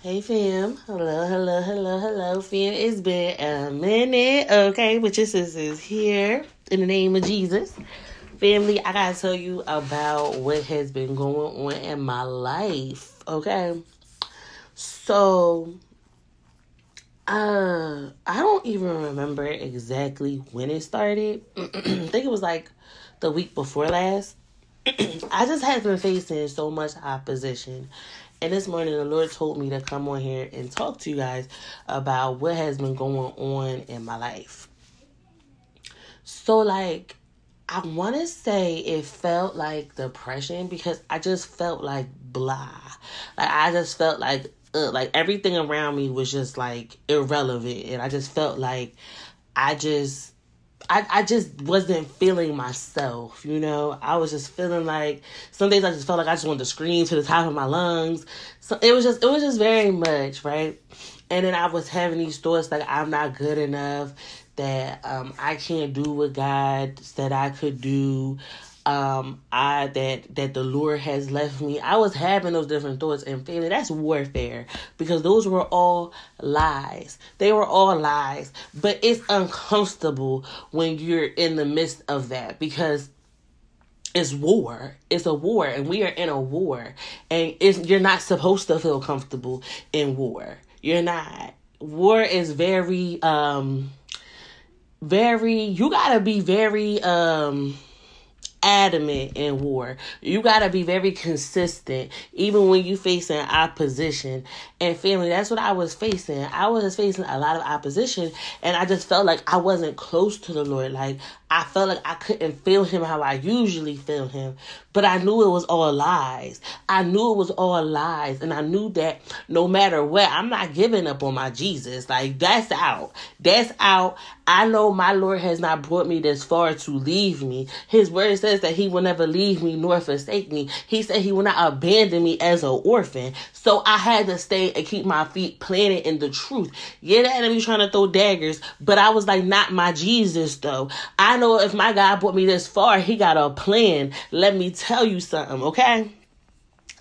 Hey fam, hello, hello, hello, hello, fam. It's been a minute, okay, but your is here in the name of Jesus. Family, I gotta tell you about what has been going on in my life, okay? So, uh, I don't even remember exactly when it started. I think it was like the week before last. I just have been facing so much opposition and this morning, the Lord told me to come on here and talk to you guys about what has been going on in my life. So, like, I want to say it felt like depression because I just felt like blah. Like, I just felt like, uh, like everything around me was just like irrelevant. And I just felt like I just I, I just wasn't feeling myself, you know. I was just feeling like some days I just felt like I just wanted to scream to the top of my lungs. So it was just it was just very much, right? And then I was having these thoughts like I'm not good enough, that um I can't do what God said I could do um I that that the Lord has left me. I was having those different thoughts and feeling that's warfare because those were all lies. They were all lies. But it's uncomfortable when you're in the midst of that because it's war. It's a war, and we are in a war. And you're not supposed to feel comfortable in war. You're not. War is very, um, very. You gotta be very, um, adamant in war. You got to be very consistent, even when you facing opposition. And family, that's what I was facing. I was facing a lot of opposition, and I just felt like I wasn't close to the Lord. Like I felt like I couldn't feel Him how I usually feel Him, but I knew it was all lies. I knew it was all lies, and I knew that no matter what, I'm not giving up on my Jesus. Like that's out. That's out. I know my Lord has not brought me this far to leave me. His word says that He will never leave me nor forsake me. He said He will not abandon me as an orphan. So I had to stay and keep my feet planted in the truth. Yeah, the enemy trying to throw daggers, but I was like, not my Jesus though. I know if my God brought me this far, He got a plan. Let me tell you something, okay?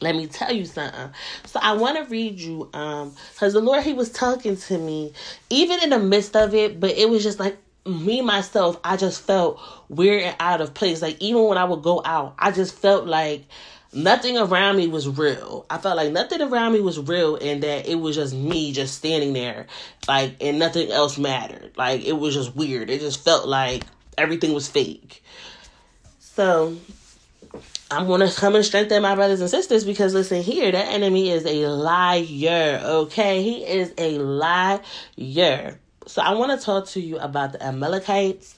let me tell you something. So I want to read you um cuz the Lord he was talking to me even in the midst of it, but it was just like me myself, I just felt weird and out of place. Like even when I would go out, I just felt like nothing around me was real. I felt like nothing around me was real and that it was just me just standing there like and nothing else mattered. Like it was just weird. It just felt like everything was fake. So I'm to come and strengthen my brothers and sisters because listen here, that enemy is a liar, okay? He is a liar. So I want to talk to you about the Amalekites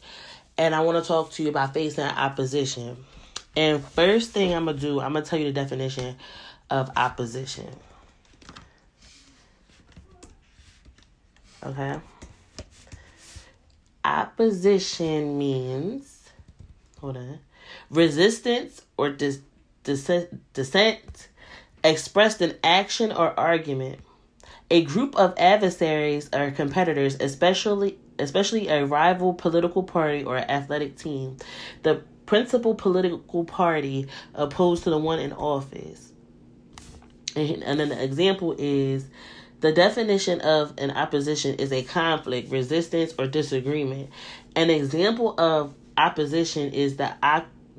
and I want to talk to you about facing opposition. And first thing I'm to do, I'm to tell you the definition of opposition. Okay? Opposition means, hold on resistance or dis- dissent, dissent expressed in action or argument. A group of adversaries or competitors, especially especially a rival political party or athletic team, the principal political party opposed to the one in office. And, and then the example is the definition of an opposition is a conflict, resistance, or disagreement. An example of opposition is the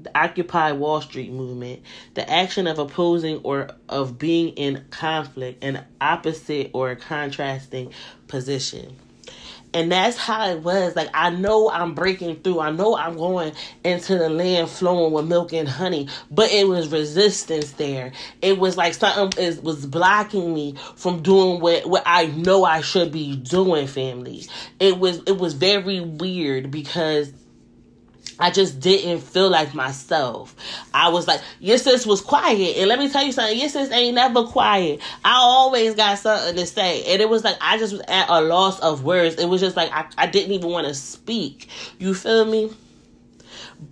the Occupy Wall Street movement, the action of opposing or of being in conflict, an opposite or contrasting position. And that's how it was. Like, I know I'm breaking through. I know I'm going into the land flowing with milk and honey, but it was resistance there. It was like something is, was blocking me from doing what, what I know I should be doing, family. It was, it was very weird because I just didn't feel like myself. I was like, your sis was quiet. And let me tell you something, your sis ain't never quiet. I always got something to say. And it was like, I just was at a loss of words. It was just like, I, I didn't even want to speak. You feel me?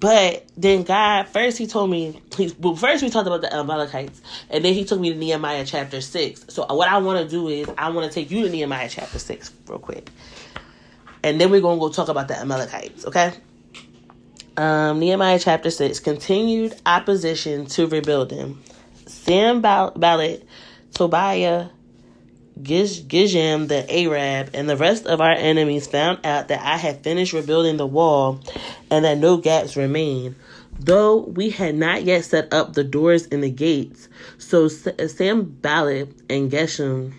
But then God, first he told me, he, well, first we talked about the Amalekites, and then he took me to Nehemiah chapter 6. So what I want to do is, I want to take you to Nehemiah chapter 6 real quick. And then we're going to go talk about the Amalekites, okay? Um, Nehemiah chapter 6 continued opposition to rebuilding. Sanballat, Tobiah, Geshem the Arab and the rest of our enemies found out that I had finished rebuilding the wall and that no gaps remained, though we had not yet set up the doors and the gates. So Sanballat and Geshem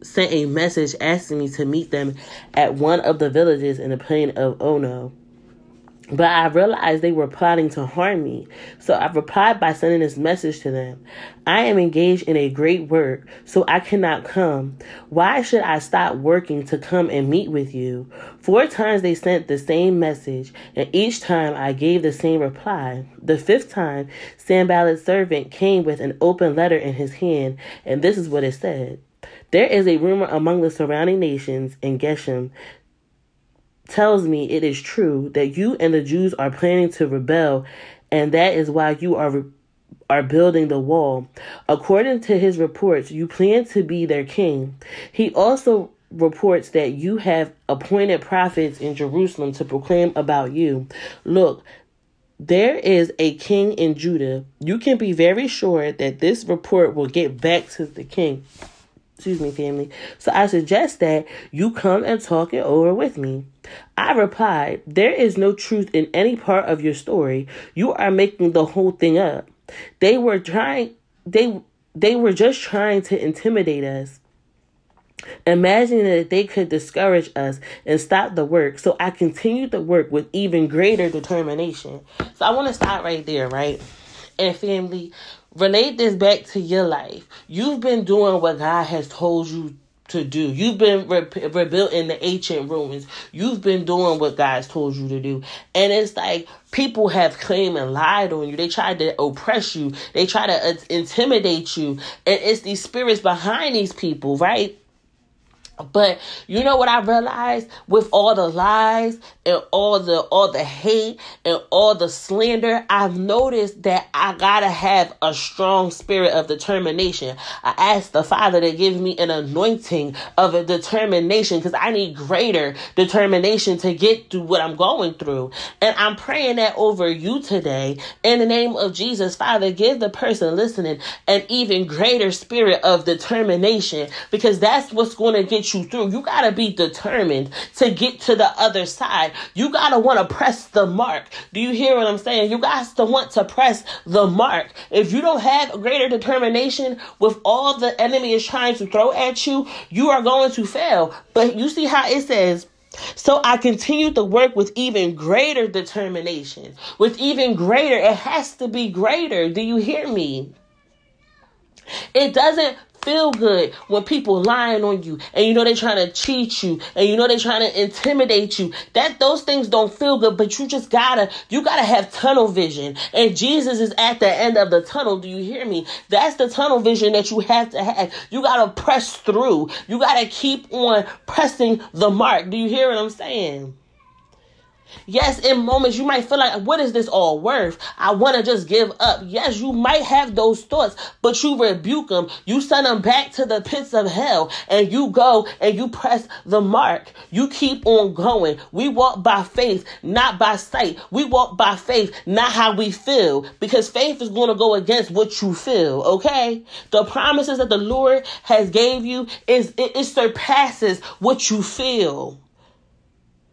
sent a message asking me to meet them at one of the villages in the plain of Ono. But I realized they were plotting to harm me. So I replied by sending this message to them. I am engaged in a great work, so I cannot come. Why should I stop working to come and meet with you? Four times they sent the same message, and each time I gave the same reply. The fifth time, Sanballat's servant came with an open letter in his hand, and this is what it said. There is a rumor among the surrounding nations in Geshem tells me it is true that you and the Jews are planning to rebel, and that is why you are re- are building the wall. According to his reports, you plan to be their king. He also reports that you have appointed prophets in Jerusalem to proclaim about you. Look, there is a king in Judah. You can be very sure that this report will get back to the king. Excuse me, family. So I suggest that you come and talk it over with me. I replied, There is no truth in any part of your story. You are making the whole thing up. They were trying they they were just trying to intimidate us. Imagining that they could discourage us and stop the work. So I continued the work with even greater determination. So I want to stop right there, right? And family, relate this back to your life. You've been doing what God has told you to do. You've been re- rebuilding the ancient ruins. You've been doing what God's told you to do. And it's like people have claimed and lied on you. They tried to oppress you. They try to uh, intimidate you. And it's these spirits behind these people, right? But you know what I realized with all the lies and all the all the hate and all the slander, I've noticed that I gotta have a strong spirit of determination. I asked the Father to give me an anointing of a determination because I need greater determination to get through what I'm going through. And I'm praying that over you today in the name of Jesus. Father, give the person listening an even greater spirit of determination because that's what's going to you through. You got to be determined to get to the other side. You got to want to press the mark. Do you hear what I'm saying? You got to want to press the mark. If you don't have greater determination with all the enemy is trying to throw at you, you are going to fail. But you see how it says, so I continued to work with even greater determination, with even greater. It has to be greater. Do you hear me? It doesn't feel good when people lying on you and you know they're trying to cheat you and you know they're trying to intimidate you. That those things don't feel good, but you just gotta you gotta have tunnel vision. And Jesus is at the end of the tunnel. Do you hear me? That's the tunnel vision that you have to have. You gotta press through. You gotta keep on pressing the mark. Do you hear what I'm saying? Yes, in moments you might feel like, what is this all worth? I want to just give up. Yes, you might have those thoughts, but you rebuke them. You send them back to the pits of hell and you go and you press the mark. You keep on going. We walk by faith, not by sight. We walk by faith, not how we feel, because faith is going to go against what you feel, okay? The promises that the Lord has gave you is it, it surpasses what you feel.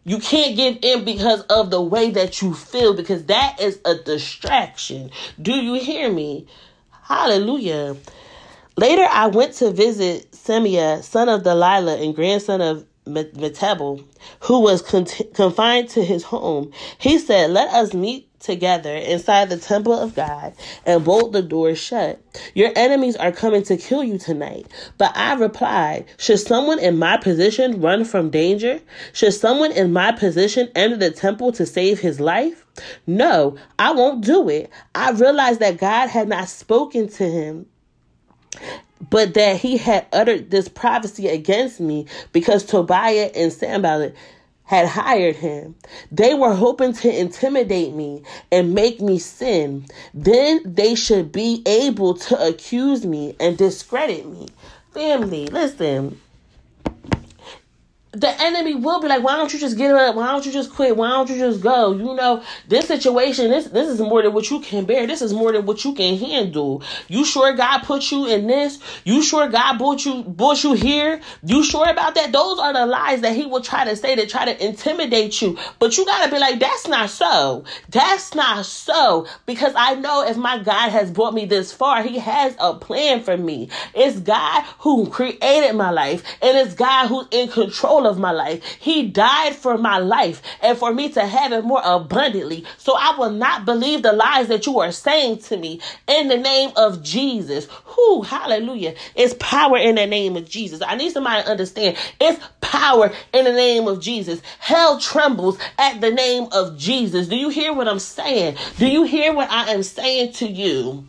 You can't give in because of the way that you feel, because that is a distraction. Do you hear me? Hallelujah. Later, I went to visit Shemaiah, son of Delilah and grandson of Metabel, who was con- confined to his home. He said, Let us meet together inside the temple of God and bolt the doors shut. Your enemies are coming to kill you tonight. But I replied, Should someone in my position run from danger? Should someone in my position enter the temple to save his life? No, I won't do it. I realized that God had not spoken to him but that he had uttered this prophecy against me because Tobiah and Sanballat had hired him. They were hoping to intimidate me and make me sin. Then they should be able to accuse me and discredit me. Family, listen. The enemy will be like, why don't you just get up? Why don't you just quit? Why don't you just go? You know, this situation, this this is more than what you can bear. This is more than what you can handle. You sure God put you in this? You sure God brought you brought you here? You sure about that? Those are the lies that he will try to say to try to intimidate you. But you gotta be like, that's not so. That's not so. Because I know if my God has brought me this far, he has a plan for me. It's God who created my life, and it's God who's in control of my life. He died for my life and for me to have it more abundantly. So I will not believe the lies that you are saying to me in the name of Jesus. Who, hallelujah. It's power in the name of Jesus. I need somebody to understand it's power in the name of Jesus. Hell trembles at the name of Jesus. Do you hear what I'm saying? Do you hear what I am saying to you?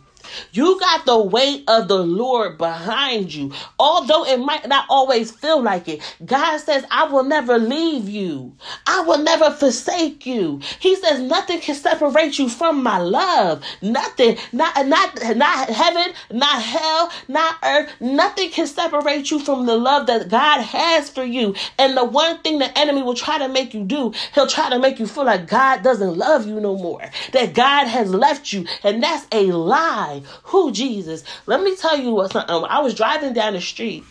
You got the weight of the Lord behind you. Although it might not always feel like it, God says, I will never leave you. I will never forsake you. He says, nothing can separate you from my love. Nothing, not, not, not heaven, not hell, not earth. Nothing can separate you from the love that God has for you. And the one thing the enemy will try to make you do, he'll try to make you feel like God doesn't love you no more, that God has left you. And that's a lie. Who Jesus? Let me tell you what something. I was driving down the street.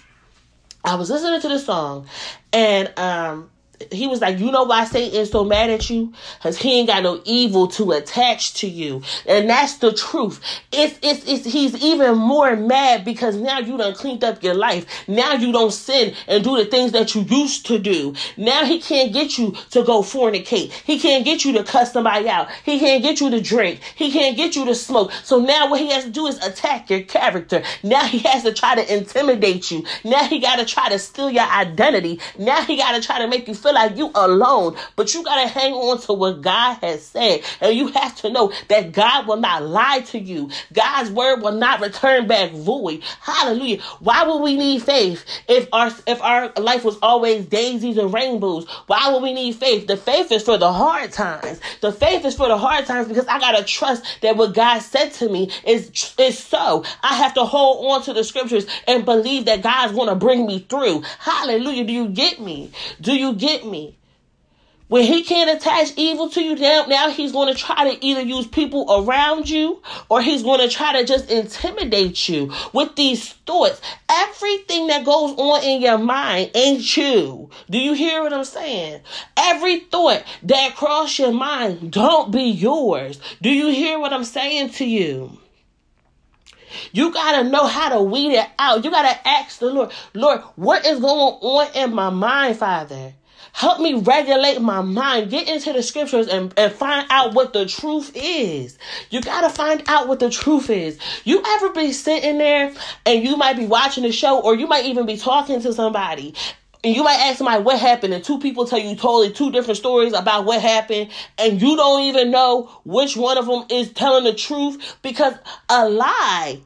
I was listening to the song, and um, he was like, you know why Satan is so mad at you? Because he ain't got no evil to attach to you. And that's the truth. It's, it's, it's, he's even more mad because now you done cleaned up your life. Now you don't sin and do the things that you used to do. Now he can't get you to go fornicate. He can't get you to cuss somebody out. He can't get you to drink. He can't get you to smoke. So now what he has to do is attack your character. Now he has to try to intimidate you. Now he got to try to steal your identity. Now he got to try to make you feel feel like you alone, but you got to hang on to what God has said. And you have to know that God will not lie to you. God's word will not return back void. Hallelujah. Why would we need faith if our if our life was always daisies and rainbows? Why would we need faith? The faith is for the hard times. The faith is for the hard times because I got to trust that what God said to me is is so. I have to hold on to the scriptures and believe that God's to bring me through. Hallelujah. Do you get me? Do you get me. When he can't attach evil to you, now, now he's going to try to either use people around you or he's going to try to just intimidate you with these thoughts. Everything that goes on in your mind ain't you. Do you hear what I'm saying? Every thought that cross your mind don't be yours. Do you hear what I'm saying to you? You got to know how to weed it out. You got to ask the Lord, Lord, what is going on in my mind, Father? Help me regulate my mind. Get into the scriptures and, and find out what the truth is. You got to find out what the truth is. You ever be sitting there and you might be watching a show or you might even be talking to somebody and you might ask somebody what happened, and two people tell you totally two different stories about what happened, and you don't even know which one of them is telling the truth because a lie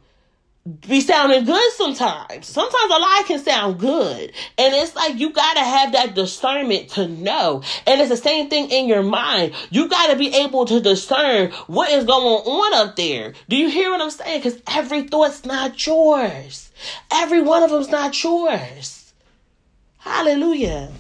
be sounding good sometimes. Sometimes a lie can sound good. And it's like you gotta have that discernment to know. And it's the same thing in your mind. You gotta be able to discern what is going on up there. Do you hear what I'm saying? Because every thought's not yours. Every one of them's not yours. Hallelujah.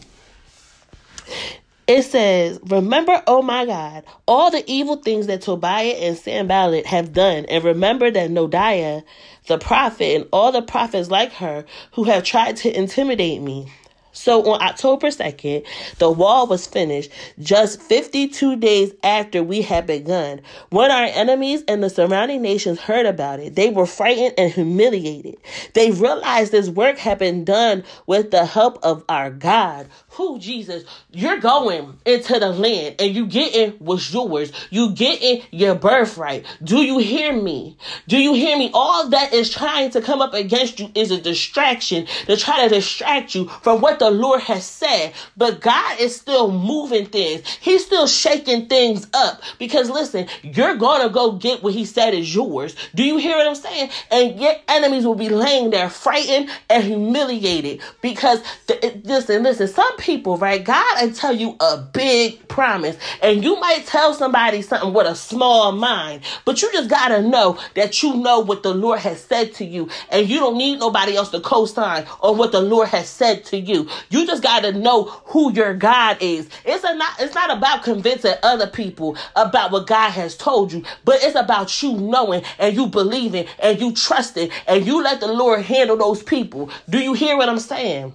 It says, Remember, oh my God, all the evil things that Tobiah and Sanballat have done, and remember that Noadiah the prophet and all the prophets like her who have tried to intimidate me. So on October 2nd, the wall was finished just 52 days after we had begun. When our enemies and the surrounding nations heard about it, they were frightened and humiliated. They realized this work had been done with the help of our God. Who, Jesus? You're going into the land and you getting what's yours. You getting your birthright. Do you hear me? Do you hear me? All that is trying to come up against you is a distraction to try to distract you from what the Lord has said, but God is still moving things. He's still shaking things up because listen, you're gonna go get what He said is yours. Do you hear what I'm saying? And your enemies will be laying there frightened and humiliated because the, listen, listen. Some people, right? God, I tell you a big promise, and you might tell somebody something with a small mind, but you just gotta know that you know what the Lord has said to you, and you don't need nobody else to co-sign on what the Lord has said to you. You just got to know who your God is. It's not it's not about convincing other people about what God has told you, but it's about you knowing and you believing and you trusting and you let the Lord handle those people. Do you hear what I'm saying?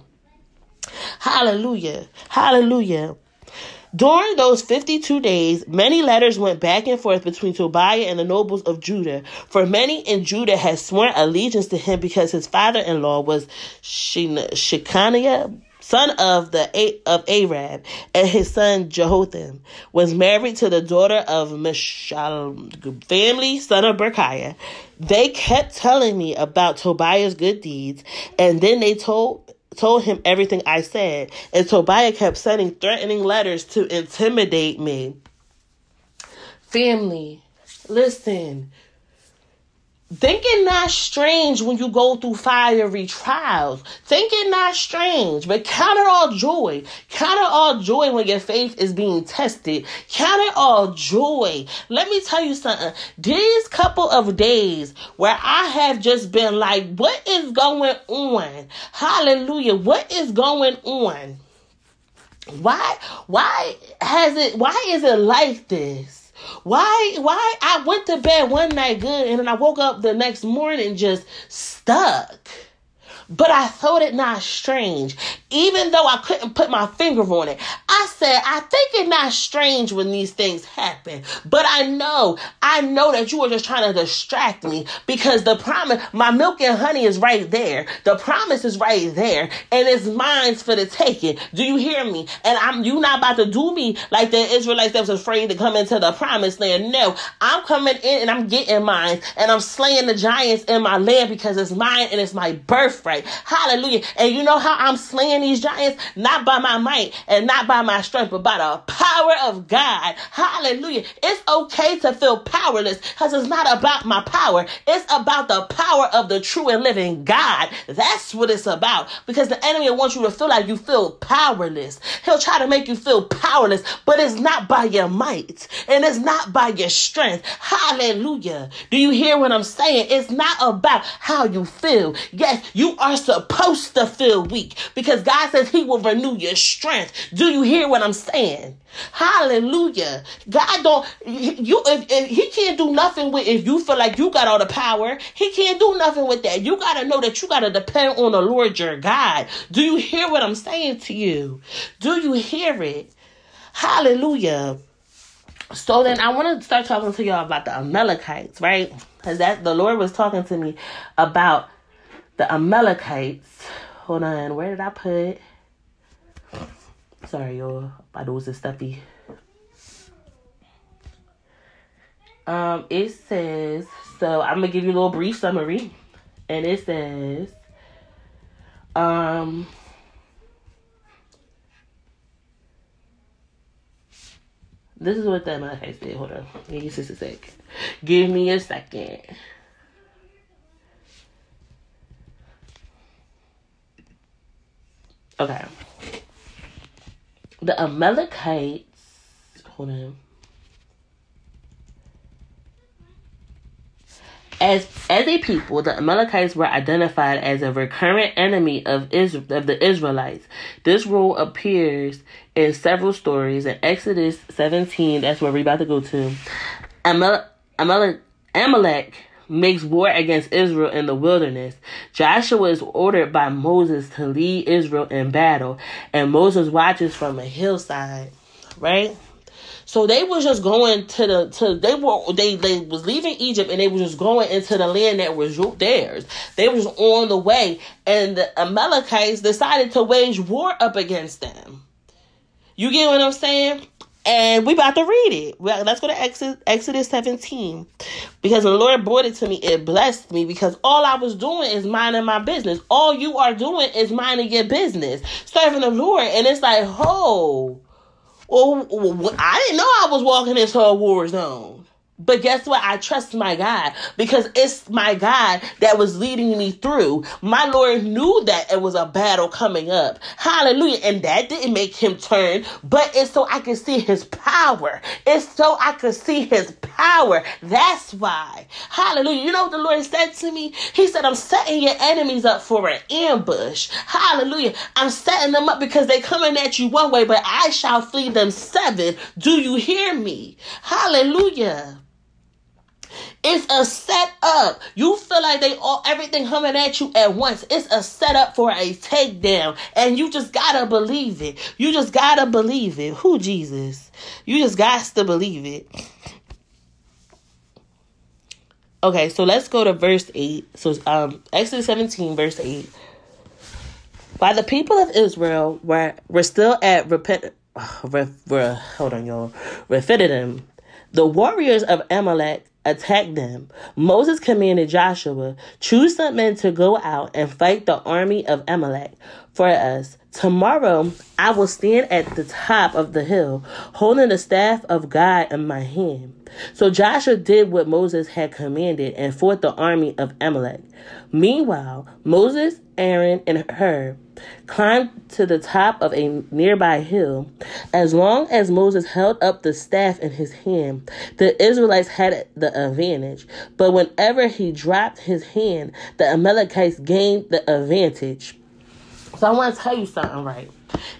Hallelujah. Hallelujah. During those 52 days, many letters went back and forth between Tobiah and the nobles of Judah. For many in Judah had sworn allegiance to him because his father-in-law was Shechaniah, son of the of Arab, and his son Jehotham was married to the daughter of Mishal, family son of Berekiah. They kept telling me about Tobiah's good deeds, and then they told told him everything I said, and Tobiah kept sending threatening letters to intimidate me. Family, listen, Think it not strange when you go through fiery trials. Think it not strange, but count it all joy. Count it all joy when your faith is being tested. Count it all joy. Let me tell you something. These couple of days where I have just been like, what is going on? Hallelujah. What is going on? Why, why has it, why is it like this? Why why I went to bed one night good and then I woke up the next morning just stuck. But I thought it not strange, even though I couldn't put my finger on it. I said, I think it not strange when these things happen. But I know, I know that you are just trying to distract me because the promise, my milk and honey is right there. The promise is right there, and it's mine for the taking. Do you hear me? And I'm you not about to do me like the Israelites that was afraid to come into the promised land. No, I'm coming in and I'm getting mine, and I'm slaying the giants in my land because it's mine and it's my birthright. Hallelujah. And you know how I'm slaying these giants? Not by my might and not by my strength, but by the power of God. Hallelujah. It's okay to feel powerless because it's not about my power. It's about the power of the true and living God. That's what it's about. Because the enemy wants you to feel like you feel powerless. He'll try to make you feel powerless, but it's not by your might and it's not by your strength. Hallelujah. Do you hear what I'm saying? It's not about how you feel. Yes, you are are supposed to feel weak because God says He will renew your strength. Do you hear what I'm saying? Hallelujah. God don't you if, if He can't do nothing with if you feel like you got all the power. He can't do nothing with that. You gotta know that you gotta depend on the Lord your God. Do you hear what I'm saying to you? Do you hear it? Hallelujah. So then I want to start talking to y'all about the Amalekites, right? Because that the Lord was talking to me about the Amalekites. Hold on, where did I put? Sorry, y'all. My nose is stuffy. Um, it says so. I'm gonna give you a little brief summary, and it says, um. This is what the Amalekites did. Hold on. Give me a sec. Give me a second. Okay. The Amalekites, hold on. As, as a people, the Amalekites were identified as a recurrent enemy of Israel, of the Israelites. This rule appears in several stories in Exodus 17. That's where we're about to go to. Amal- Amalek, Amalek makes war against Israel in the wilderness. Joshua is ordered by Moses to lead Israel in battle, and Moses watches from a hillside, right? So they was just going to the to they were they they was leaving Egypt and they was just going into the land that was theirs. They was on the way, and the Amalekites decided to wage war up against them. You get what I'm saying? And we about to read it. Well, Let's go to Exodus, Exodus 17. Because the Lord brought it to me, it blessed me because all I was doing is minding my business. All you are doing is minding your business, serving the Lord. And it's like, oh, well, I didn't know I was walking into a war zone. But guess what? I trust my God because it's my God that was leading me through. My Lord knew that it was a battle coming up. Hallelujah. And that didn't make him turn, but it's so I could see his power. It's so I could see his power. That's why. Hallelujah. You know what the Lord said to me? He said, I'm setting your enemies up for an ambush. Hallelujah. I'm setting them up because they're coming at you one way, but I shall flee them seven. Do you hear me? Hallelujah. It's a setup. You feel like they all everything coming at you at once. It's a setup for a takedown. And you just gotta believe it. You just gotta believe it. Who Jesus? You just got to believe it. Okay, so let's go to verse 8. So um Exodus 17, verse 8. While the people of Israel were were still at repent re, re, hold on y'all Rephidim, the warriors of Amalek attacked them. Moses commanded Joshua, Choose some men to go out and fight the army of Amalek for us. Tomorrow I will stand at the top of the hill, holding the staff of God in my hand. So Joshua did what Moses had commanded and fought the army of Amalek. Meanwhile, Moses, Aaron, and Hur climbed to the top of a nearby hill. As long as Moses held up the staff in his hand, the Israelites had the advantage. But whenever he dropped his hand, the Amalekites gained the advantage. So I want to tell you something, right?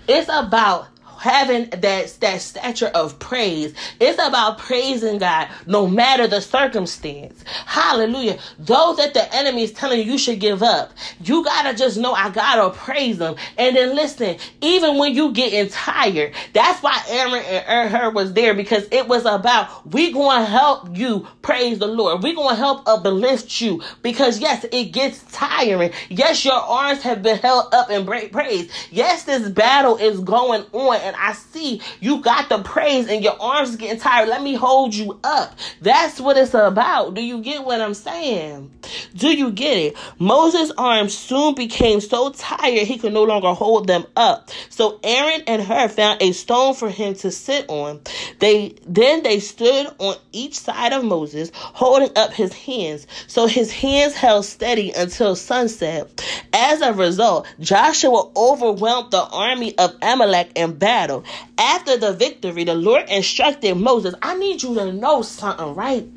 It's about having that that stature of praise. It's about praising God no matter the circumstance. Hallelujah. Those that the enemy is telling you you should give up, you gotta just know I gotta praise them. And then listen, even when you getting tired, that's why Aaron and Hur was there because it was about we gonna help you praise the Lord. We gonna help uplift you because yes, it gets tiring. Yes, your arms have been held up in praise. Yes, this battle is going on I see you got the praise and your arms getting tired. Let me hold you up. That's what it's about. Do you get what I'm saying? Do you get it? Moses' arms soon became so tired he could no longer hold them up. So Aaron and Hur found a stone for him to sit on. They then they stood on each side of Moses, holding up his hands. So his hands held steady until sunset. As a result, Joshua overwhelmed the army of Amalek and battle battle. After the victory, the Lord instructed Moses, I need you to know something, right?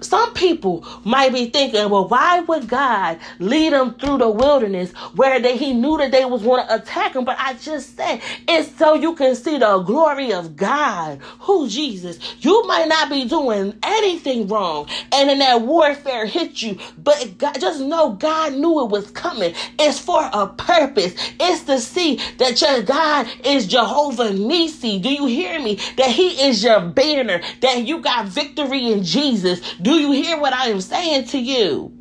Some people might be thinking, well, why would God lead them through the wilderness where they, he knew that they was going to attack him? But I just said it's so you can see the glory of God. Who Jesus? You might not be doing anything wrong, and then that warfare hit you, but God, just know God knew it was coming. It's for a purpose. It's to see that your God is Jehovah Nisi. Do you hear me? That He is your banner. That you got victory in Jesus. Jesus. Do you hear what I am saying to you?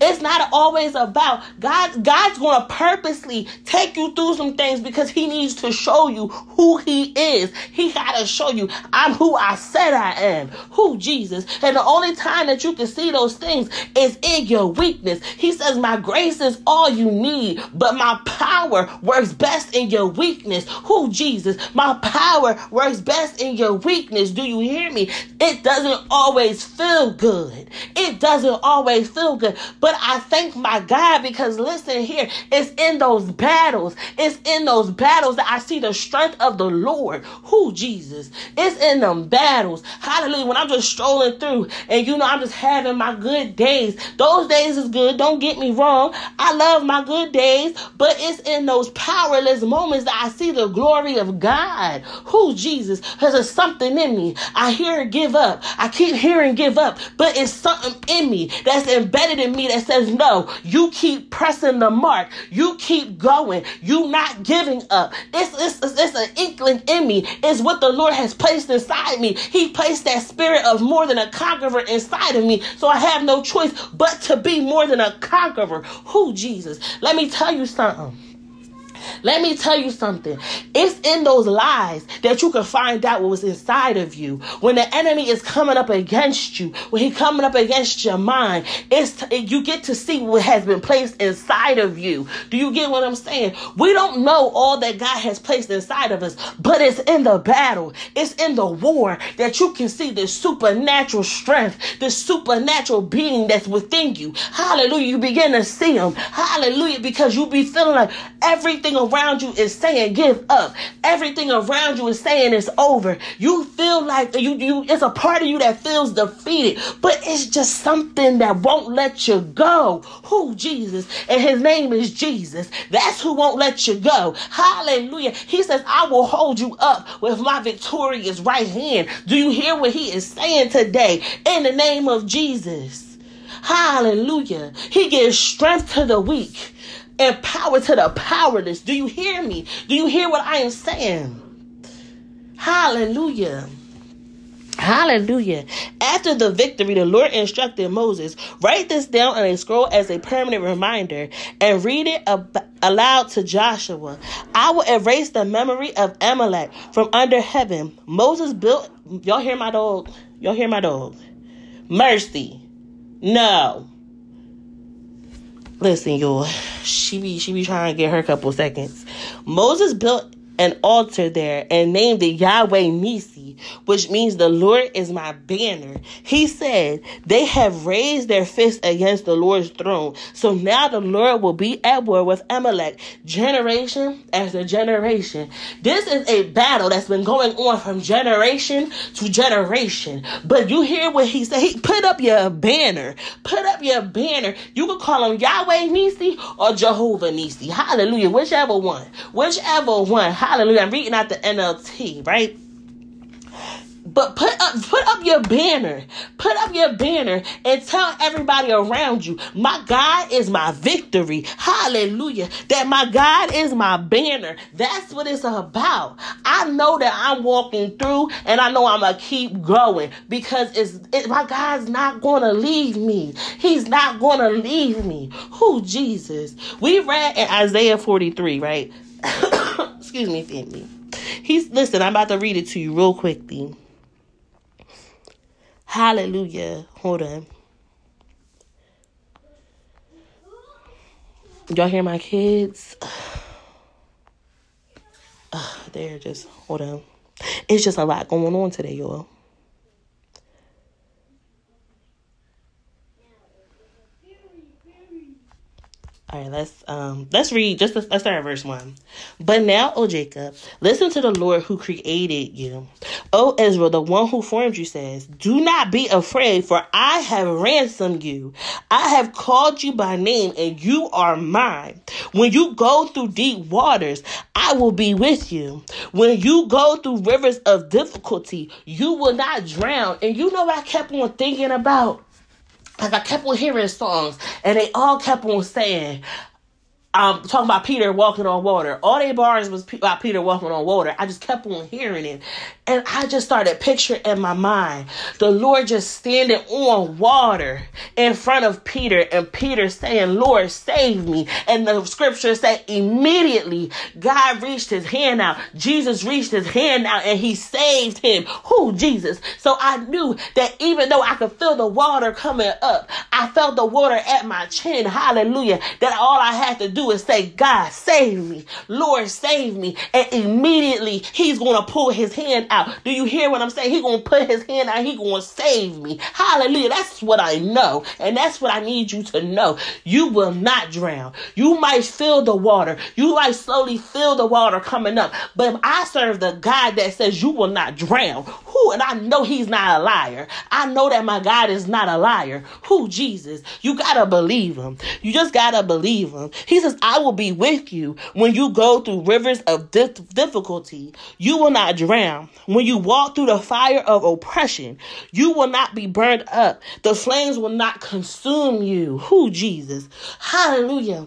It's not always about God. God's going to purposely take you through some things because He needs to show you who He is. He got to show you, I'm who I said I am. Who Jesus. And the only time that you can see those things is in your weakness. He says, My grace is all you need, but my power works best in your weakness. Who Jesus. My power works best in your weakness. Do you hear me? It doesn't always feel good. It doesn't always feel good. But I thank my God because listen here, it's in those battles, it's in those battles that I see the strength of the Lord. Who Jesus? It's in them battles. Hallelujah. When I'm just strolling through and you know I'm just having my good days. Those days is good. Don't get me wrong. I love my good days, but it's in those powerless moments that I see the glory of God. Who Jesus? Because There's something in me. I hear give up. I keep hearing give up, but it's something in me that's embedded in me that says, no, you keep pressing the mark. You keep going. You not giving up. It's, it's, it's, it's an inkling in me. It's what the Lord has placed inside me. He placed that spirit of more than a conqueror inside of me. So I have no choice but to be more than a conqueror. Who, Jesus? Let me tell you something. Uh-uh let me tell you something. It's in those lies that you can find out what was inside of you. When the enemy is coming up against you, when he coming up against your mind, it's t- you get to see what has been placed inside of you. Do you get what I'm saying? We don't know all that God has placed inside of us, but it's in the battle, it's in the war that you can see the supernatural strength, the supernatural being that's within you. Hallelujah. You begin to see him. Hallelujah. Because you be feeling like everything around you is saying give up. Everything around you is saying it's over. You feel like you, you it's a part of you that feels defeated, but it's just something that won't let you go. Who Jesus? And his name is Jesus. That's who won't let you go. Hallelujah. He says, I will hold you up with my victorious right hand. Do you hear what he is saying today? In the name of Jesus. Hallelujah. He gives strength to the weak and power to the powerless. Do you hear me? Do you hear what I am saying? Hallelujah. Hallelujah. After the victory, the Lord instructed Moses, write this down on a scroll as a permanent reminder and read it ab- aloud to Joshua. I will erase the memory of Amalek from under heaven. Moses built, y'all hear my dog? Y'all hear my dog? Mercy. No. Listen, y'all. She be she be trying to get her a couple seconds. Moses built an altar there and named it Yahweh Nisi, which means the Lord is my banner. He said, They have raised their fist against the Lord's throne. So now the Lord will be at war with Amalek, generation after generation. This is a battle that's been going on from generation to generation. But you hear what he said? He put up your banner. Put up your banner. You can call him Yahweh Nisi or Jehovah Nisi. Hallelujah. Whichever one. Whichever one. Hallelujah. I'm reading out the NLT, right? But put up put up your banner. Put up your banner and tell everybody around you, my God is my victory. Hallelujah. That my God is my banner. That's what it's about. I know that I'm walking through and I know I'm gonna keep going because it's it, my God's not gonna leave me. He's not gonna leave me. Who Jesus? We read in Isaiah 43, right? Excuse me, family. He's listen, I'm about to read it to you real quickly. Hallelujah. Hold on. Y'all hear my kids? Uh, they're just, hold on. It's just a lot going on today, y'all. All right, let's um let's read just let's start at verse one. But now, O Jacob, listen to the Lord who created you. O Israel, the one who formed you says, Do not be afraid, for I have ransomed you. I have called you by name, and you are mine. When you go through deep waters, I will be with you. When you go through rivers of difficulty, you will not drown. And you know I kept on thinking about? Like I kept on hearing songs, and they all kept on saying, um, talking about Peter walking on water. All they bars was about Peter walking on water. I just kept on hearing it. And I just started picturing in my mind the Lord just standing on water in front of Peter and Peter saying, Lord, save me. And the scripture said immediately God reached his hand out. Jesus reached his hand out and he saved him. Who? Jesus. So I knew that even though I could feel the water coming up, I felt the water at my chin. Hallelujah. That all I had to do is say, God, save me. Lord, save me. And immediately he's going to pull his hand out. Do you hear what I'm saying? He gonna put his hand out. He gonna save me. Hallelujah. That's what I know, and that's what I need you to know. You will not drown. You might feel the water. You might slowly feel the water coming up, but I serve the God that says you will not drown. Who? And I know He's not a liar. I know that my God is not a liar. Who? Jesus. You gotta believe Him. You just gotta believe Him. He says, "I will be with you when you go through rivers of difficulty. You will not drown." When you walk through the fire of oppression, you will not be burned up. The flames will not consume you. Who, Jesus? Hallelujah.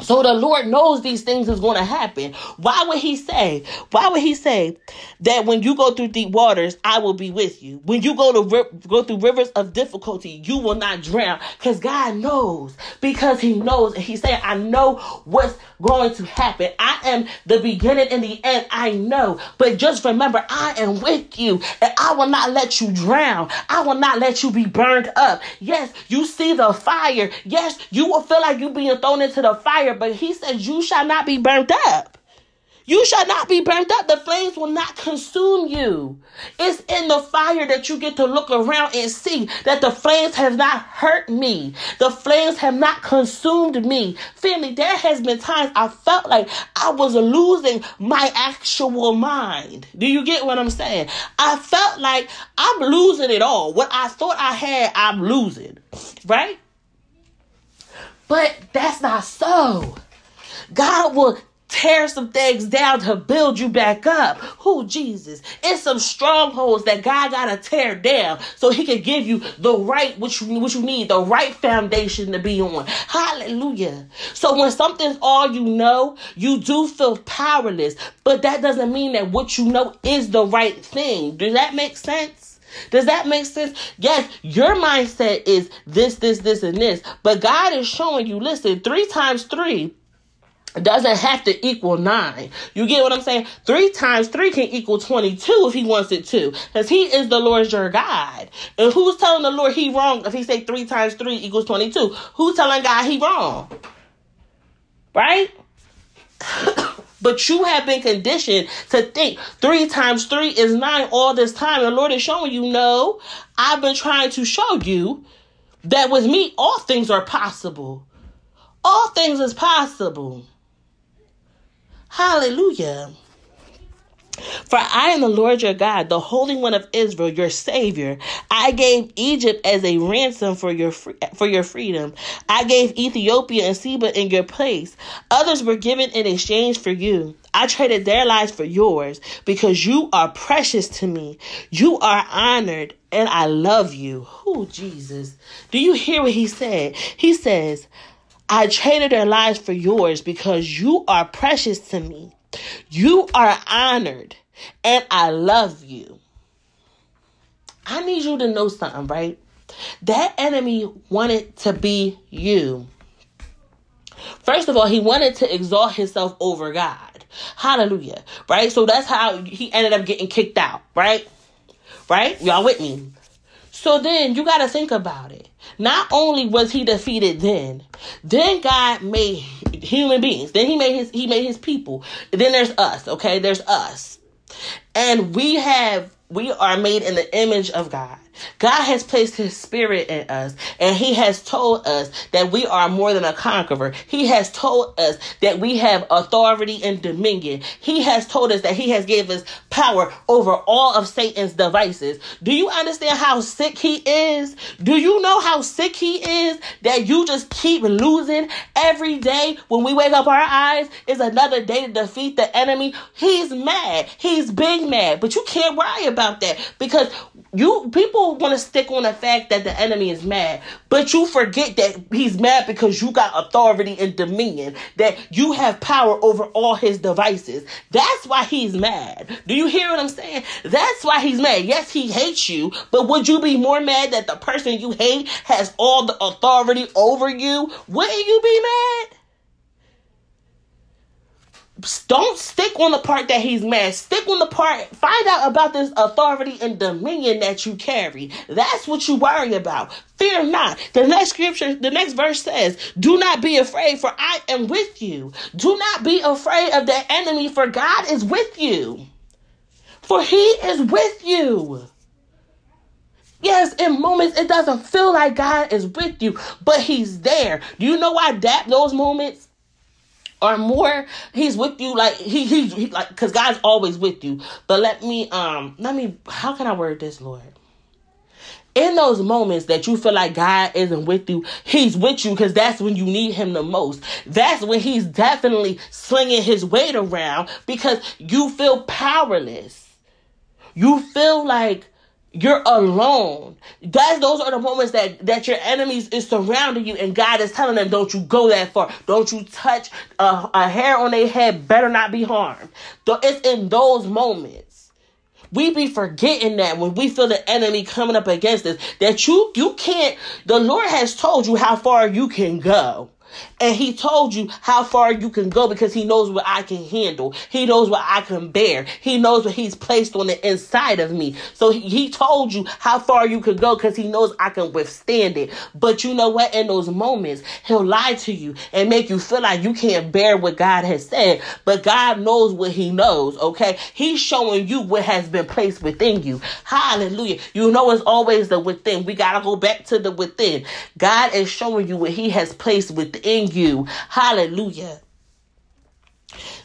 So the Lord knows these things is going to happen. Why would he say, why would he say that when you go through deep waters, I will be with you. When you go to go through rivers of difficulty, you will not drown cuz God knows because he knows and he's saying, I know what's going to happen. I am the beginning and the end. I know. But just remember, I am with you and I will not let you drown. I will not let you be burned up. Yes, you see the fire. Yes, you will feel like you being thrown into the fire, but he says you shall not be burnt up. You shall not be burnt up. The flames will not consume you. It's in the fire that you get to look around and see that the flames have not hurt me. The flames have not consumed me. Family, there has been times I felt like I was losing my actual mind. Do you get what I'm saying? I felt like I'm losing it all. What I thought I had, I'm losing. Right? But that's not so. God will tear some things down to build you back up. Who Jesus? It's some strongholds that God gotta tear down so he can give you the right which you, which you need, the right foundation to be on. Hallelujah. So when something's all you know, you do feel powerless, but that doesn't mean that what you know is the right thing. Does that make sense? Does that make sense? Yes, your mindset is this, this, this, and this. But God is showing you, listen, three times three doesn't have to equal nine. You get what I'm saying? Three times three can equal 22 if he wants it to. Because he is the Lord your God. And who's telling the Lord he wrong if he say three times three equals 22? Who's telling God he wrong? Right? but you have been conditioned to think three times three is nine all this time. And the Lord is showing you, no, I've been trying to show you that with me, all things are possible. All things is possible. Hallelujah. For I am the Lord your God, the Holy One of Israel, your Savior. I gave Egypt as a ransom for your for your freedom. I gave Ethiopia and Seba in your place. Others were given in exchange for you. I traded their lives for yours because you are precious to me. You are honored and I love you. Who Jesus? Do you hear what he said? He says, I traded their lives for yours because you are precious to me. You are honored and I love you. I need you to know something, right? That enemy wanted to be you. First of all, he wanted to exalt himself over God. Hallelujah. Right? So that's how he ended up getting kicked out, right? Right? Y'all with me? So then you got to think about it. Not only was he defeated then, then God made human beings. Then he made his he made his people. Then there's us, okay? There's us. And we have we are made in the image of God. God has placed his spirit in us and he has told us that we are more than a conqueror. He has told us that we have authority and dominion. He has told us that he has given us power over all of Satan's devices. Do you understand how sick he is? Do you know how sick he is that you just keep losing every day when we wake up our eyes is another day to defeat the enemy? He's mad. He's big mad, but you can't worry about that because you people want to stick on the fact that the enemy is mad, but you forget that he's mad because you got authority and dominion, that you have power over all his devices. That's why he's mad. Do you hear what I'm saying? That's why he's mad. Yes, he hates you, but would you be more mad that the person you hate has all the authority over you? Wouldn't you be mad? Don't stick on the part that he's mad. Stick on the part, find out about this authority and dominion that you carry. That's what you worry about. Fear not. The next scripture, the next verse says, Do not be afraid, for I am with you. Do not be afraid of the enemy, for God is with you. For he is with you. Yes, in moments it doesn't feel like God is with you, but he's there. Do you know why that those moments or more he's with you like he he's he, like because god's always with you but let me um let me how can i word this lord in those moments that you feel like God isn't with you, He's with you because that's when you need Him the most. That's when He's definitely slinging His weight around because you feel powerless. You feel like you're alone. Guys, those are the moments that, that your enemies is surrounding you and God is telling them, don't you go that far. Don't you touch a, a hair on their head, better not be harmed. It's in those moments. We be forgetting that when we feel the enemy coming up against us, that you you can't the Lord has told you how far you can go. And he told you how far you can go because he knows what I can handle. He knows what I can bear. He knows what he's placed on the inside of me. So he, told you how far you could go because he knows I can withstand it. But you know what? In those moments, he'll lie to you and make you feel like you can't bear what God has said. But God knows what he knows, okay? He's showing you what has been placed within you. Hallelujah. You know it's always the within. We got to go back to the within. God is showing you what he has placed within in you. Hallelujah.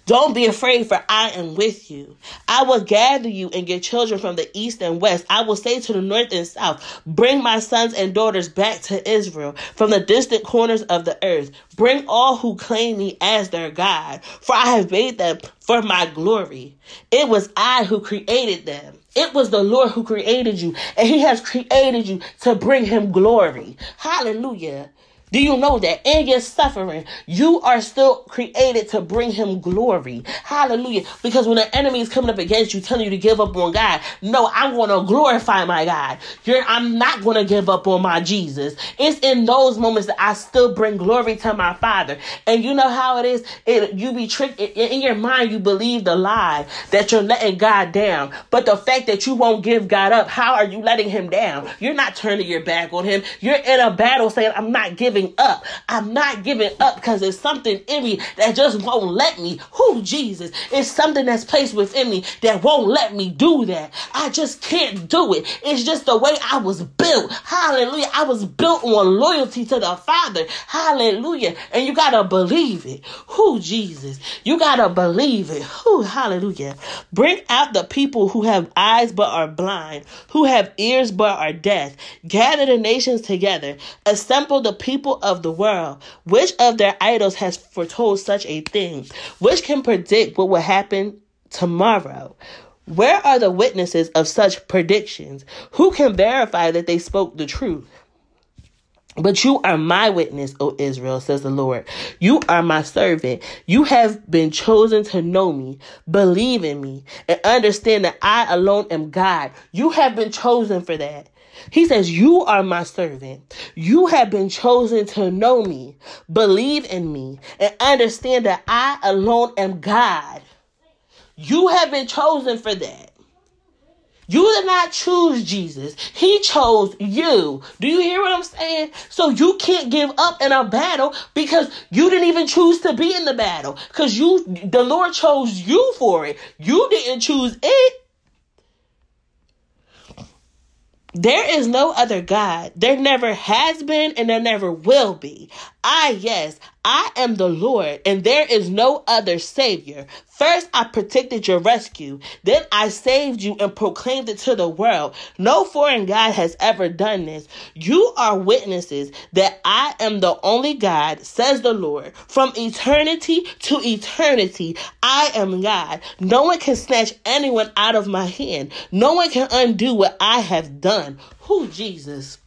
Don't be afraid, for I am with you. I will gather you and your children from the east and west. I will say to the north and south, Bring my sons and daughters back to Israel from the distant corners of the earth. Bring all who claim me as their God, for I have made them for my glory. It was I who created them. It was the Lord who created you, and He has created you to bring Him glory. Hallelujah. Do you know that in your suffering, you are still created to bring him glory? Hallelujah. Because when the enemy is coming up against you, telling you to give up on God, no, I'm going to glorify my God. You're, I'm not going to give up on my Jesus. It's in those moments that I still bring glory to my Father. And you know how it is? It, you be tricked in your mind. You believe the lie that you're letting God down. But the fact that you won't give God up, how are you letting him down? You're not turning your back on him. You're in a battle saying, I'm not giving giving up. I'm not giving up because there's something in me that just won't let me. Who Jesus? It's something that's placed within me that won't let me do that. I just can't do it. It's just the way I was built. Hallelujah. I was built on loyalty to the Father. Hallelujah. And you gotta believe it. Who Jesus? You gotta believe it. Who hallelujah. Bring out the people who have eyes but are blind, who have ears but are deaf. Gather the nations together. Assemble the people people of the world, which of their idols has foretold such a thing? Which can predict what will happen tomorrow? Where are the witnesses of such predictions? Who can verify that they spoke the truth? But you are my witness, O Israel, says the Lord. You are my servant. You have been chosen to know me, believe in me, and understand that I alone am God. You have been chosen for that. He says, You are my servant. You have been chosen to know me, believe in me, and understand that I alone am God. You have been chosen for that. You did not choose Jesus. He chose you. Do you hear what I'm saying? So you can't give up in a battle because you didn't even choose to be in the battle. Because you the Lord chose you for it. You didn't choose it. There is no other God. There never has been and there never will be. I, yes, I am the Lord and there is no other Savior. First, I protected your rescue. Then I saved you and proclaimed it to the world. No foreign God has ever done this. You are witnesses that I am the only God, says the Lord. From eternity to eternity, I am God. No one can snatch anyone out of my hand. No one can undo what I have done. Who, Jesus?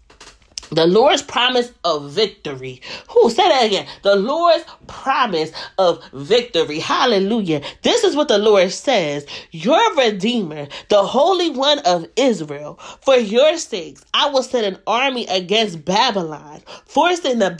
The Lord's promise of victory. Who say that again? The Lord's promise of victory. Hallelujah. This is what the Lord says. Your Redeemer, the Holy One of Israel, for your sakes, I will send an army against Babylon, forcing the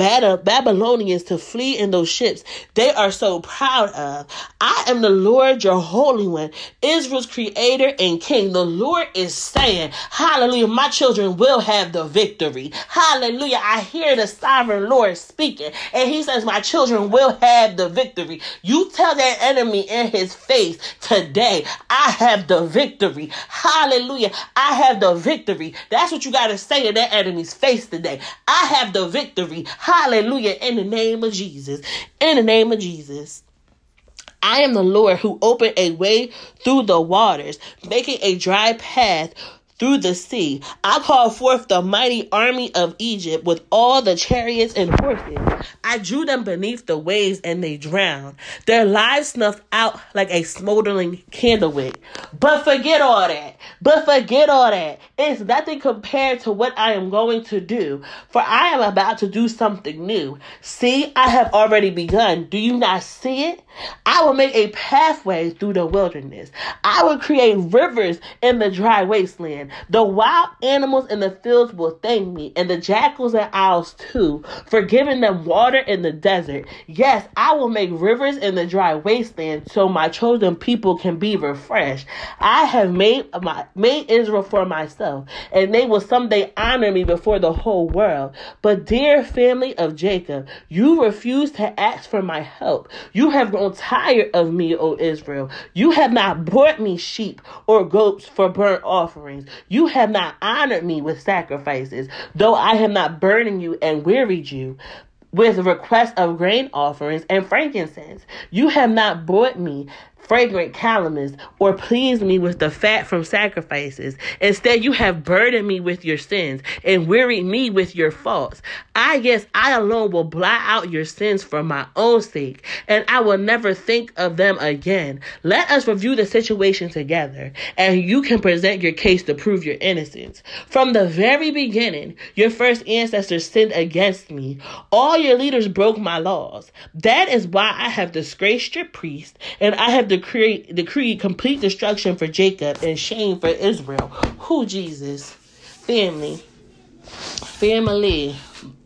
Babylonians to flee in those ships they are so proud of. I am the Lord, your Holy One, Israel's creator and king. The Lord is saying, Hallelujah, my children will have the victory. Hallelujah. I hear the sovereign Lord speaking. And he says, My children will have the victory. You tell that enemy in his face today, I have the victory. Hallelujah. I have the victory. That's what you got to say in that enemy's face today. I have the victory. Hallelujah. In the name of Jesus. In the name of Jesus. I am the Lord who opened a way through the waters, making a dry path through the sea. I called forth the mighty army of Egypt with all the chariots and horses. I drew them beneath the waves and they drowned. Their lives snuffed out like a smoldering candlewick. But forget all that. But forget all that. It's nothing compared to what I am going to do. For I am about to do something new. See, I have already begun. Do you not see it? I will make a pathway through the wilderness. I will create rivers in the dry wasteland. The wild animals in the fields will thank me, and the jackals and owls too, for giving them water in the desert. Yes, I will make rivers in the dry wasteland so my chosen people can be refreshed. I have made my made Israel for myself, and they will someday honor me before the whole world. But dear family of Jacob, you refuse to ask for my help. You have grown tired of me, O Israel. You have not brought me sheep or goats for burnt offerings. You have not honored me with sacrifices, though I have not burdened you and wearied you with requests of grain offerings and frankincense. You have not brought me fragrant calamus, or please me with the fat from sacrifices. Instead, you have burdened me with your sins and wearied me with your faults. I guess I alone will blot out your sins for my own sake, and I will never think of them again. Let us review the situation together, and you can present your case to prove your innocence. From the very beginning, your first ancestors sinned against me. All your leaders broke my laws. That is why I have disgraced your priests, and I have decree, decree complete destruction for Jacob and shame for Israel. Who Jesus? Family. Family.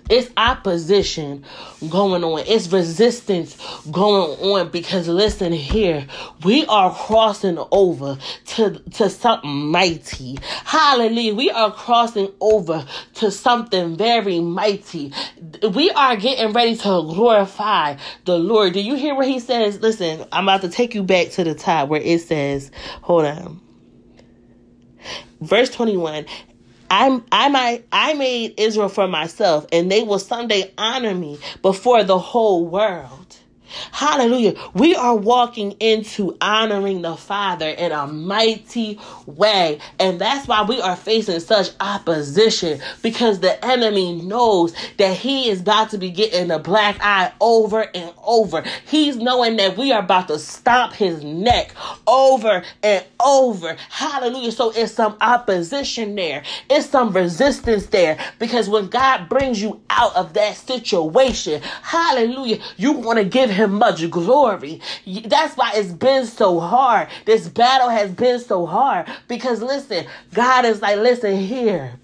It's opposition going on. It's resistance going on because listen here, we are crossing over to, to something mighty. Hallelujah. We are crossing over to something very mighty. We are getting ready to glorify the Lord. Do you hear what he says? Listen, I'm about to take you back to the top where it says, hold on. Verse 21 I I might I made Israel for myself, and they will someday honor me before the whole world. Hallelujah. We are walking into honoring the Father in a mighty way. And that's why we are facing such opposition because the enemy knows that he is about to be getting the black eye over and over. He's knowing that we are about to stomp his neck over and over. Hallelujah. So it's some opposition there, it's some resistance there because when God brings you out of that situation, hallelujah, you want to give him much glory. That's why it's been so hard. This battle has been so hard because listen, God is like, listen here.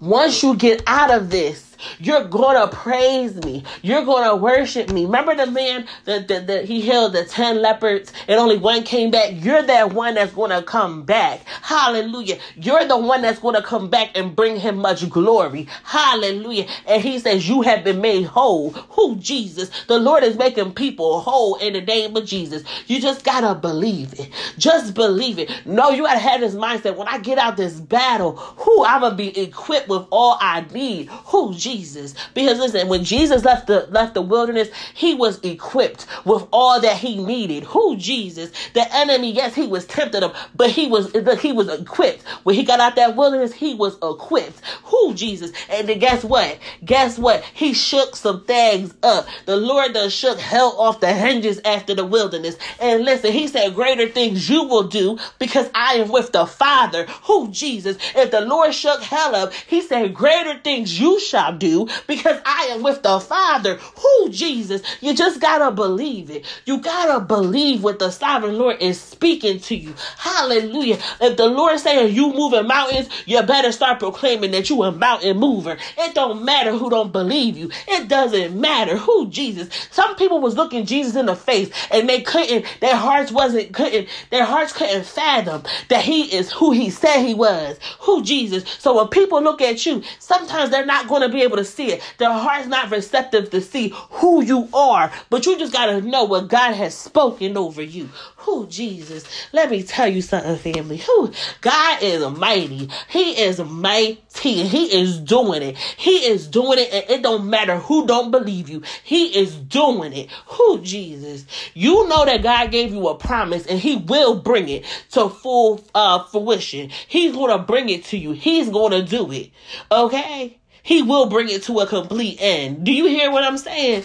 Once you get out of this, you're gonna praise me. You're gonna worship me. Remember the man that, that, that he healed the 10 leopards and only one came back? You're that one that's gonna come back. Hallelujah. You're the one that's gonna come back and bring him much glory. Hallelujah. And he says, You have been made whole. Who Jesus? The Lord is making people whole in the name of Jesus. You just gotta believe it. Just believe it. No, you gotta have this mindset. When I get out this battle, who I'm gonna be equipped with all I need. Who Jesus? Jesus. Because listen, when Jesus left the left the wilderness, he was equipped with all that he needed. Who Jesus? The enemy, yes, he was tempted him, but he was he was equipped. When he got out that wilderness, he was equipped. Who Jesus? And then guess what? Guess what? He shook some things up. The Lord done shook hell off the hinges after the wilderness. And listen, he said, Greater things you will do because I am with the Father. Who Jesus? If the Lord shook hell up, he said, Greater things you shall do because I am with the Father. Who Jesus? You just gotta believe it. You gotta believe what the sovereign Lord is speaking to you. Hallelujah. If the Lord saying you moving mountains, you better start proclaiming that you a mountain mover. It don't matter who don't believe you. It doesn't matter who Jesus. Some people was looking Jesus in the face and they couldn't, their hearts wasn't couldn't, their hearts couldn't fathom that he is who he said he was. Who Jesus. So when people look at you, sometimes they're not going to be able able to see it. Their heart's not receptive to see who you are. But you just gotta know what God has spoken over you. Who Jesus? Let me tell you something, family. Who God is mighty. He is mighty. He is doing it. He is doing it, and it don't matter who don't believe you. He is doing it. Who Jesus? You know that God gave you a promise, and He will bring it to full uh, fruition. He's gonna bring it to you. He's gonna do it. Okay? He will bring it to a complete end. Do you hear what I'm saying?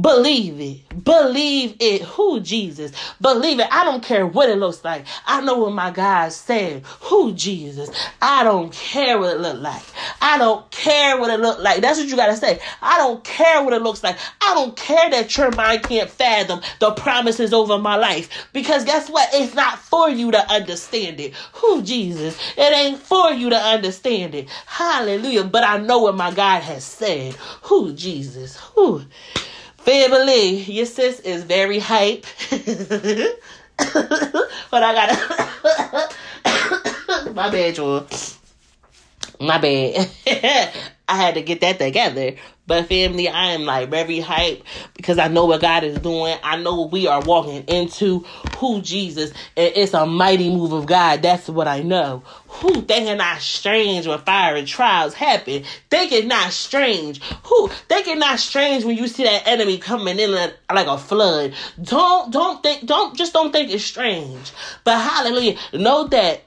Believe it. Believe it. Who Jesus? Believe it. I don't care what it looks like. I know what my God said. Who Jesus? I don't care what it look like. I don't care what it look like. That's what you gotta say. I don't care what it looks like. I don't care that your mind can't fathom the promises over my life. Because guess what? It's not for you to understand it. Who Jesus? It ain't for you to understand it. Hallelujah. But I know what my God has said. Who Jesus? Who? Family, your sis is very hype. but I gotta. My bad, y'all. My bad. I had to get that together. But family, I am like very hyped because I know what God is doing. I know we are walking into who Jesus, and it's a mighty move of God. That's what I know. Who they it not strange when fire and trials happen? Think it not strange. Who think it not strange when you see that enemy coming in like a flood? Don't don't think don't just don't think it's strange. But hallelujah, know that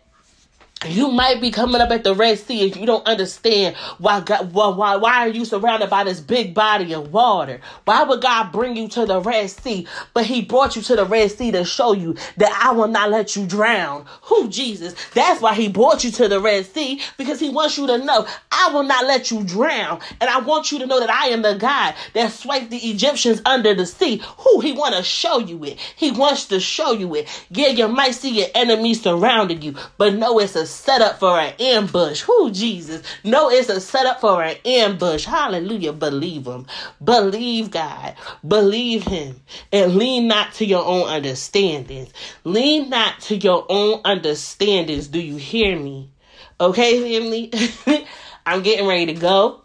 you might be coming up at the Red Sea if you don't understand why God, why, why, why are you surrounded by this big body of water? Why would God bring you to the Red Sea? But He brought you to the Red Sea to show you that I will not let you drown. Who Jesus? That's why He brought you to the Red Sea because He wants you to know I will not let you drown, and I want you to know that I am the God that swiped the Egyptians under the sea. Who He want to show you it? He wants to show you it. Yeah, you might see your enemies surrounding you, but know it's a setup for an ambush. Who Jesus? No, it's a setup for an ambush. Hallelujah. Believe him. Believe God. Believe him. And lean not to your own understandings. Lean not to your own understandings. Do you hear me? Okay, family? I'm getting ready to go.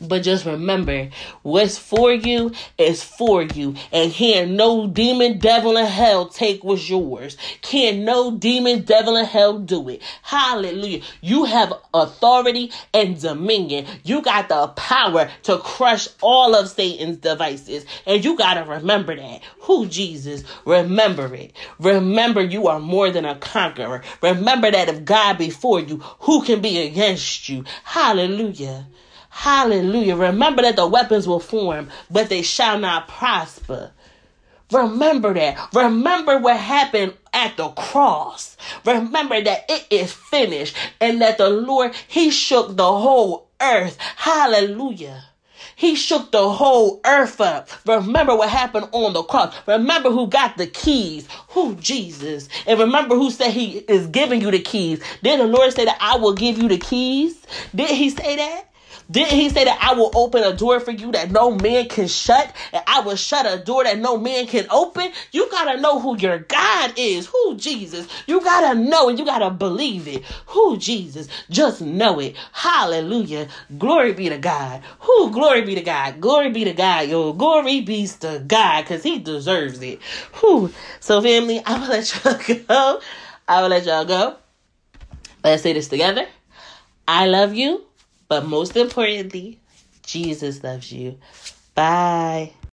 But just remember, what's for you is for you. And can no demon, devil, in hell take what's yours. Can no demon, devil, in hell do it. Hallelujah. You have authority and dominion. You got the power to crush all of Satan's devices. And you got to remember that. Who Jesus? Remember it. Remember you are more than a conqueror. Remember that if God before you, who can be against you? Hallelujah. Hallelujah. Remember that the weapons will form, but they shall not prosper. Remember that. Remember what happened at the cross. Remember that it is finished and that the Lord, He shook the whole earth. Hallelujah. He shook the whole earth up. Remember what happened on the cross. Remember who got the keys. Who? Jesus. And remember who said he is giving you the keys. Did the Lord say that I will give you the keys? Did he say that? Didn't he say that I will open a door for you that no man can shut? And I will shut a door that no man can open? You gotta know who your God is. Who Jesus? You gotta know and you gotta believe it. Who Jesus? Just know it. Hallelujah. Glory be to God. Who glory be to God. Glory be to God, yo. Glory be to God, because he deserves it. Who? So family, I will let y'all go. I will let y'all go. Let's say this together. I love you. But most importantly, Jesus loves you. Bye.